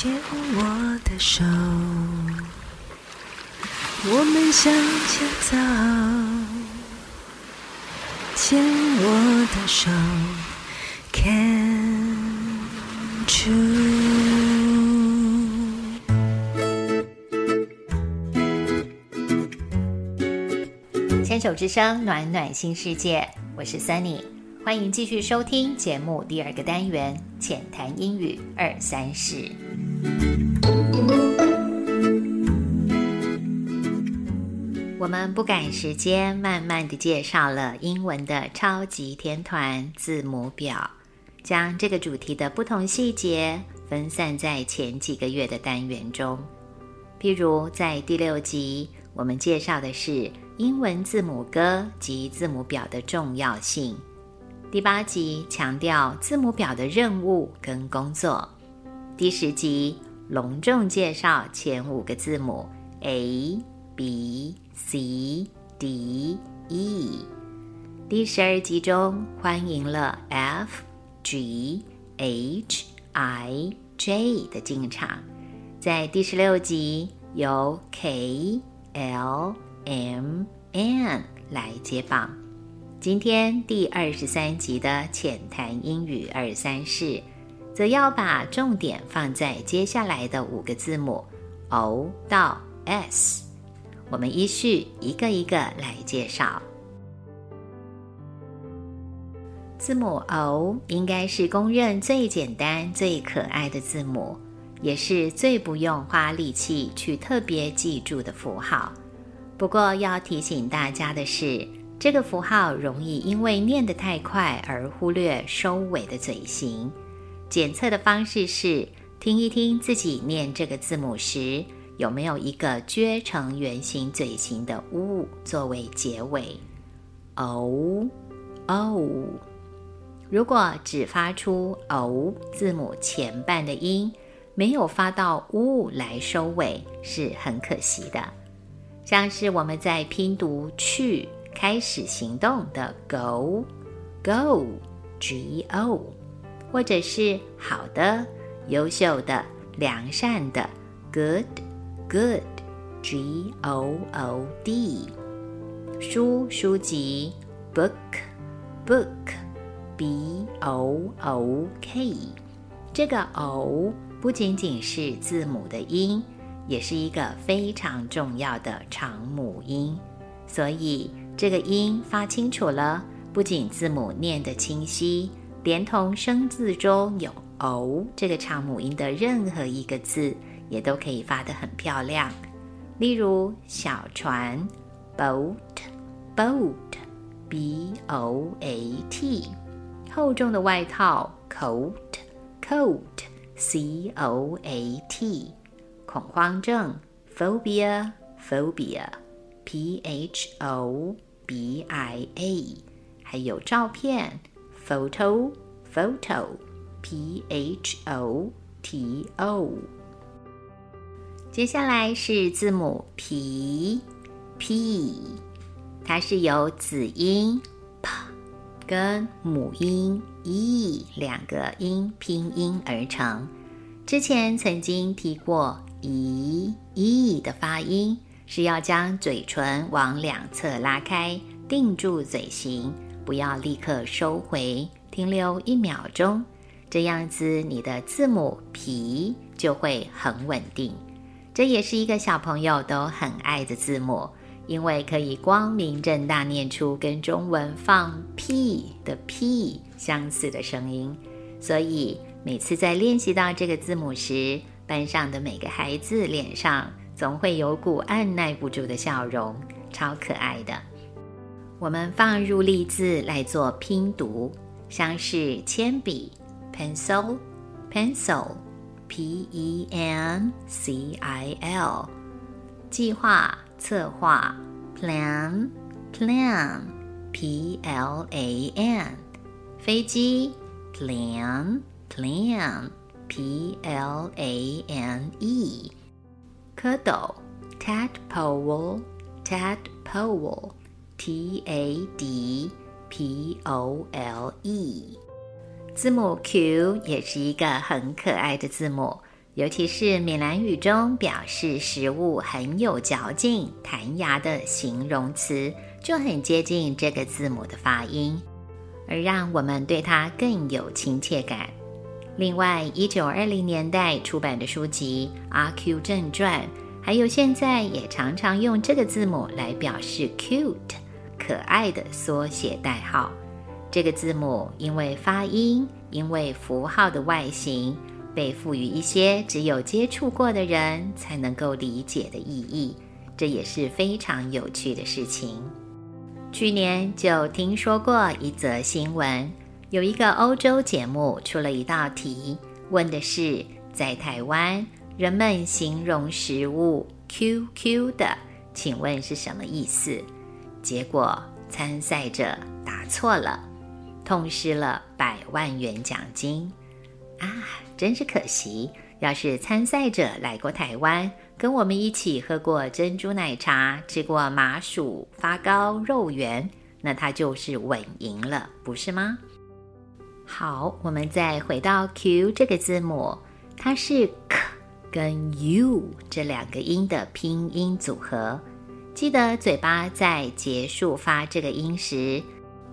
牵我的手，我们向前走。牵我的手看住。牵手之声，暖暖新世界，我是 Sunny。欢迎继续收听节目第二个单元《浅谈英语二三事》。我们不赶时间，慢慢的介绍了英文的超级天团字母表，将这个主题的不同细节分散在前几个月的单元中。譬如在第六集，我们介绍的是英文字母歌及字母表的重要性。第八集强调字母表的任务跟工作，第十集隆重介绍前五个字母 A、B、C、D、E。第十二集中欢迎了 F、G、H、I、J 的进场，在第十六集由 K、L、M、N 来接棒。今天第二十三集的浅谈英语二三事，则要把重点放在接下来的五个字母 O 到 S。我们依序一个一个来介绍。字母 O 应该是公认最简单、最可爱的字母，也是最不用花力气去特别记住的符号。不过要提醒大家的是。这个符号容易因为念得太快而忽略收尾的嘴型。检测的方式是听一听自己念这个字母时有没有一个撅成圆形嘴型的 “u” 作为结尾。o o，如果只发出 o 字母前半的音，没有发到 “u” 来收尾，是很可惜的。像是我们在拼读去。开始行动的 go go g o，或者是好的、优秀的、良善的。Good good g o o d，书书籍。Book book b o o k，这个 o 不仅仅是字母的音，也是一个非常重要的长母音，所以。这个音发清楚了，不仅字母念得清晰，连同生字中有 “o” 这个长母音的任何一个字，也都可以发得很漂亮。例如小船 （boat），boat，b o a t；厚重的外套 （coat），coat，c o a t；恐慌症 （phobia），phobia，p h o。B i a，还有照片，photo photo，p h o t o。接下来是字母 P，P，它是由子音 p 跟母音 e 两个音拼音而成。之前曾经提过 e e 的发音。是要将嘴唇往两侧拉开，定住嘴型，不要立刻收回，停留一秒钟，这样子你的字母皮就会很稳定。这也是一个小朋友都很爱的字母，因为可以光明正大念出跟中文放屁的屁相似的声音，所以每次在练习到这个字母时，班上的每个孩子脸上。总会有股按耐不住的笑容，超可爱的。我们放入例字来做拼读，像是铅笔 （pencil），pencil，p e n c i l；计划、策划 （plan），plan，p l a n；飞机 （plane）、plane、p-l-a-n-e 蝌蚪，tadpole，tadpole，t a d p o l e。字母 Q 也是一个很可爱的字母，尤其是闽南语中表示食物很有嚼劲、弹牙的形容词，就很接近这个字母的发音，而让我们对它更有亲切感。另外，一九二零年代出版的书籍《阿 Q 正传》，还有现在也常常用这个字母来表示 cute 可爱的缩写代号。这个字母因为发音，因为符号的外形。被赋予一些只有接触过的人才能够理解的意义，这也是非常有趣的事情。去年就听说过一则新闻，有一个欧洲节目出了一道题，问的是在台湾人们形容食物 “QQ” 的，请问是什么意思？结果参赛者答错了，痛失了百万元奖金。啊，真是可惜！要是参赛者来过台湾，跟我们一起喝过珍珠奶茶，吃过麻薯、发糕、肉圆，那他就是稳赢了，不是吗？好，我们再回到 Q 这个字母，它是 K 跟 U 这两个音的拼音组合。记得嘴巴在结束发这个音时，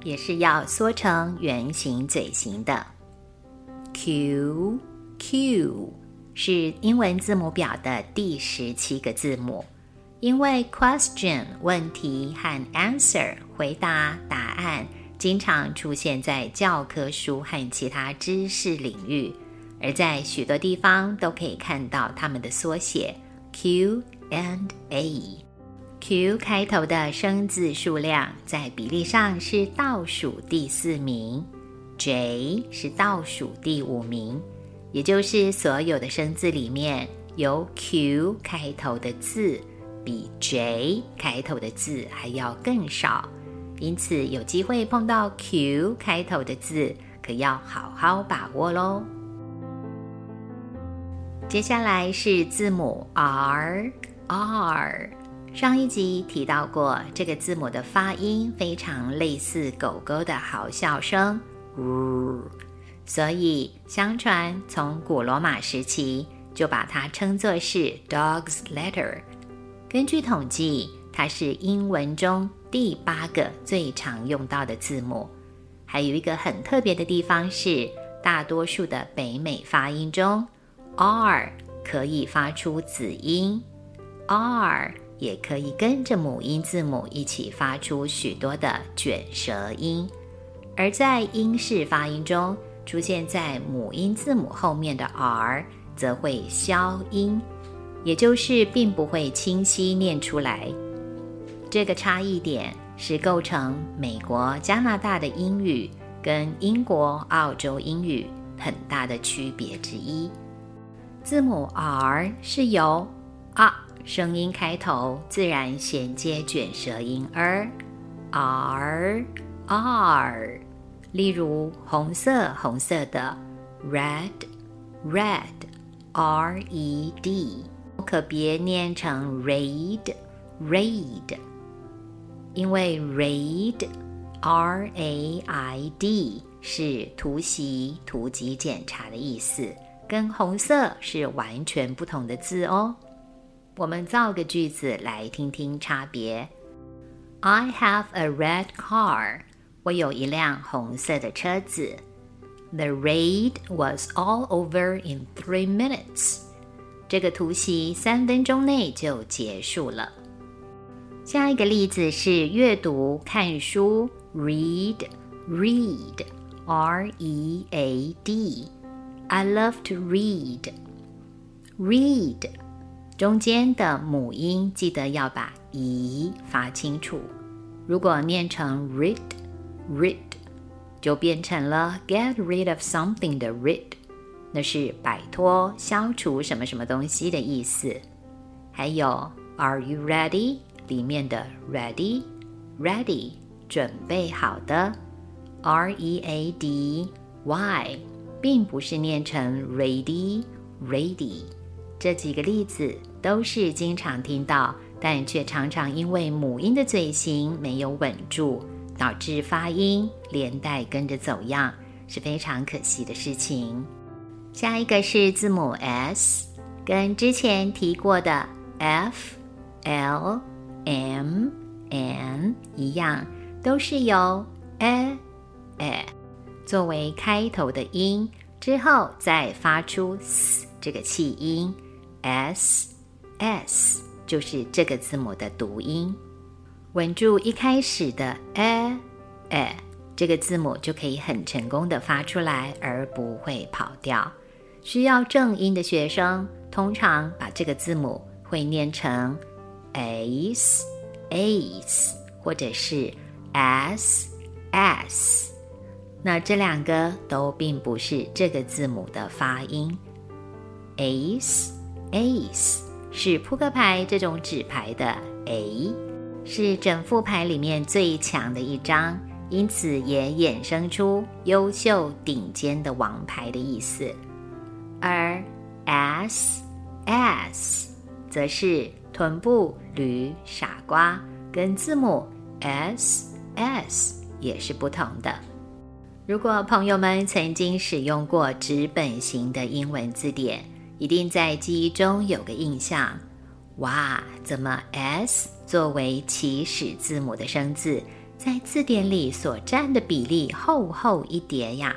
也是要缩成圆形嘴型的。Q Q 是英文字母表的第十七个字母，因为 question 问题和 answer 回答答案经常出现在教科书和其他知识领域，而在许多地方都可以看到它们的缩写 Q and A。Q 开头的生字数量在比例上是倒数第四名。J 是倒数第五名，也就是所有的生字里面，由 Q 开头的字比 J 开头的字还要更少。因此，有机会碰到 Q 开头的字，可要好好把握喽。接下来是字母 R，R。上一集提到过，这个字母的发音非常类似狗狗的嚎笑声。呜，所以相传从古罗马时期就把它称作是 dog's letter。根据统计，它是英文中第八个最常用到的字母。还有一个很特别的地方是，大多数的北美发音中，r 可以发出子音，r 也可以跟着母音字母一起发出许多的卷舌音。而在英式发音中，出现在母音字母后面的 r 则会消音，也就是并不会清晰念出来。这个差异点是构成美国、加拿大的英语跟英国、澳洲英语很大的区别之一。字母 r 是由啊声音开头，自然衔接卷舌音 r，r。R，例如红色红色的 red，red，R E D，可别念成 raid，raid，因为 raid，R A I D 是突袭、突击检查的意思，跟红色是完全不同的字哦。我们造个句子来听听差别。I have a red car. 我有一辆红色的车子。The raid was all over in three minutes。这个突袭三分钟内就结束了。下一个例子是阅读、看书，read，read，r e a d。I love to read。read 中间的母音记得要把 e 发清楚。如果念成 read。rid 就变成了 get rid of something 的 rid，那是摆脱、消除什么什么东西的意思。还有 Are you ready 里面的 ready，ready 准备好的，R E A D Y 并不是念成 ready，ready。这几个例子都是经常听到，但却常常因为母音的嘴型没有稳住。导致发音连带跟着走样，是非常可惜的事情。下一个是字母 s 跟之前提过的 f、l、m、n 一样，都是由 a、a 作为开头的音，之后再发出 s 这个气音，s、s 就是这个字母的读音。稳住一开始的 a、a 这个字母就可以很成功的发出来，而不会跑掉。需要正音的学生，通常把这个字母会念成 ace ace，或者是 s s。那这两个都并不是这个字母的发音。ace ace 是扑克牌这种纸牌的 A，是整副牌里面最强的一张，因此也衍生出优秀顶尖的王牌的意思。而 s s 则是臀部驴傻瓜，跟字母 s s 也是不同的。如果朋友们曾经使用过纸本型的英文字典，一定在记忆中有个印象：哇，怎么 s 作为起始字母的生字，在字典里所占的比例厚厚一叠呀？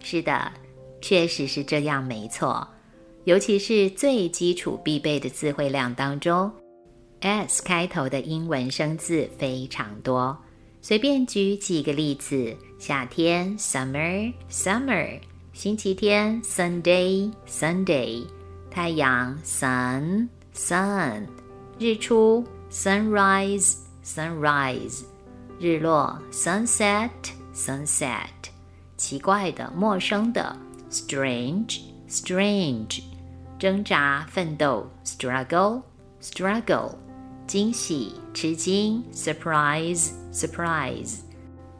是的。确实是这样，没错。尤其是最基础必备的词汇量当中，s 开头的英文生字非常多。随便举几个例子：夏天 （summer），summer；星期天 （Sunday），Sunday；太阳 （sun），sun；日出 （sunrise），sunrise；日落 （sunset），sunset；奇怪的、陌生的。strange, strange，挣扎、奋斗；struggle, struggle，惊喜、吃惊；surprise, surprise。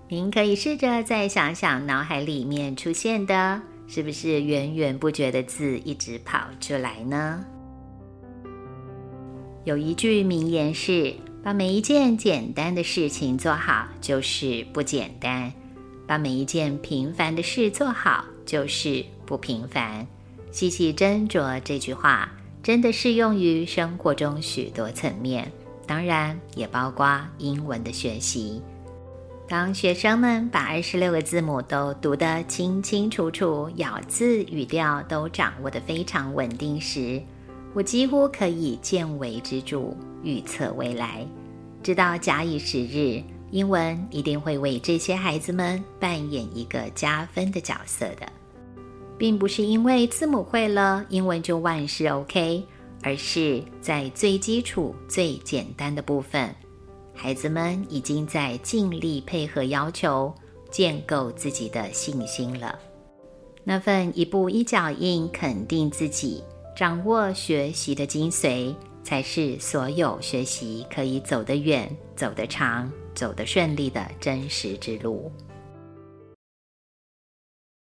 您可以试着再想想脑海里面出现的，是不是源源不绝的字一直跑出来呢？有一句名言是：把每一件简单的事情做好，就是不简单；把每一件平凡的事做好。就是不平凡。细细斟酌这句话，真的适用于生活中许多层面，当然也包括英文的学习。当学生们把二十六个字母都读得清清楚楚，咬字语调都掌握得非常稳定时，我几乎可以见微知著，预测未来，知道假以时日。英文一定会为这些孩子们扮演一个加分的角色的，并不是因为字母会了，英文就万事 OK，而是在最基础、最简单的部分，孩子们已经在尽力配合要求，建构自己的信心了。那份一步一脚印，肯定自己，掌握学习的精髓，才是所有学习可以走得远、走得长。走得顺利的真实之路。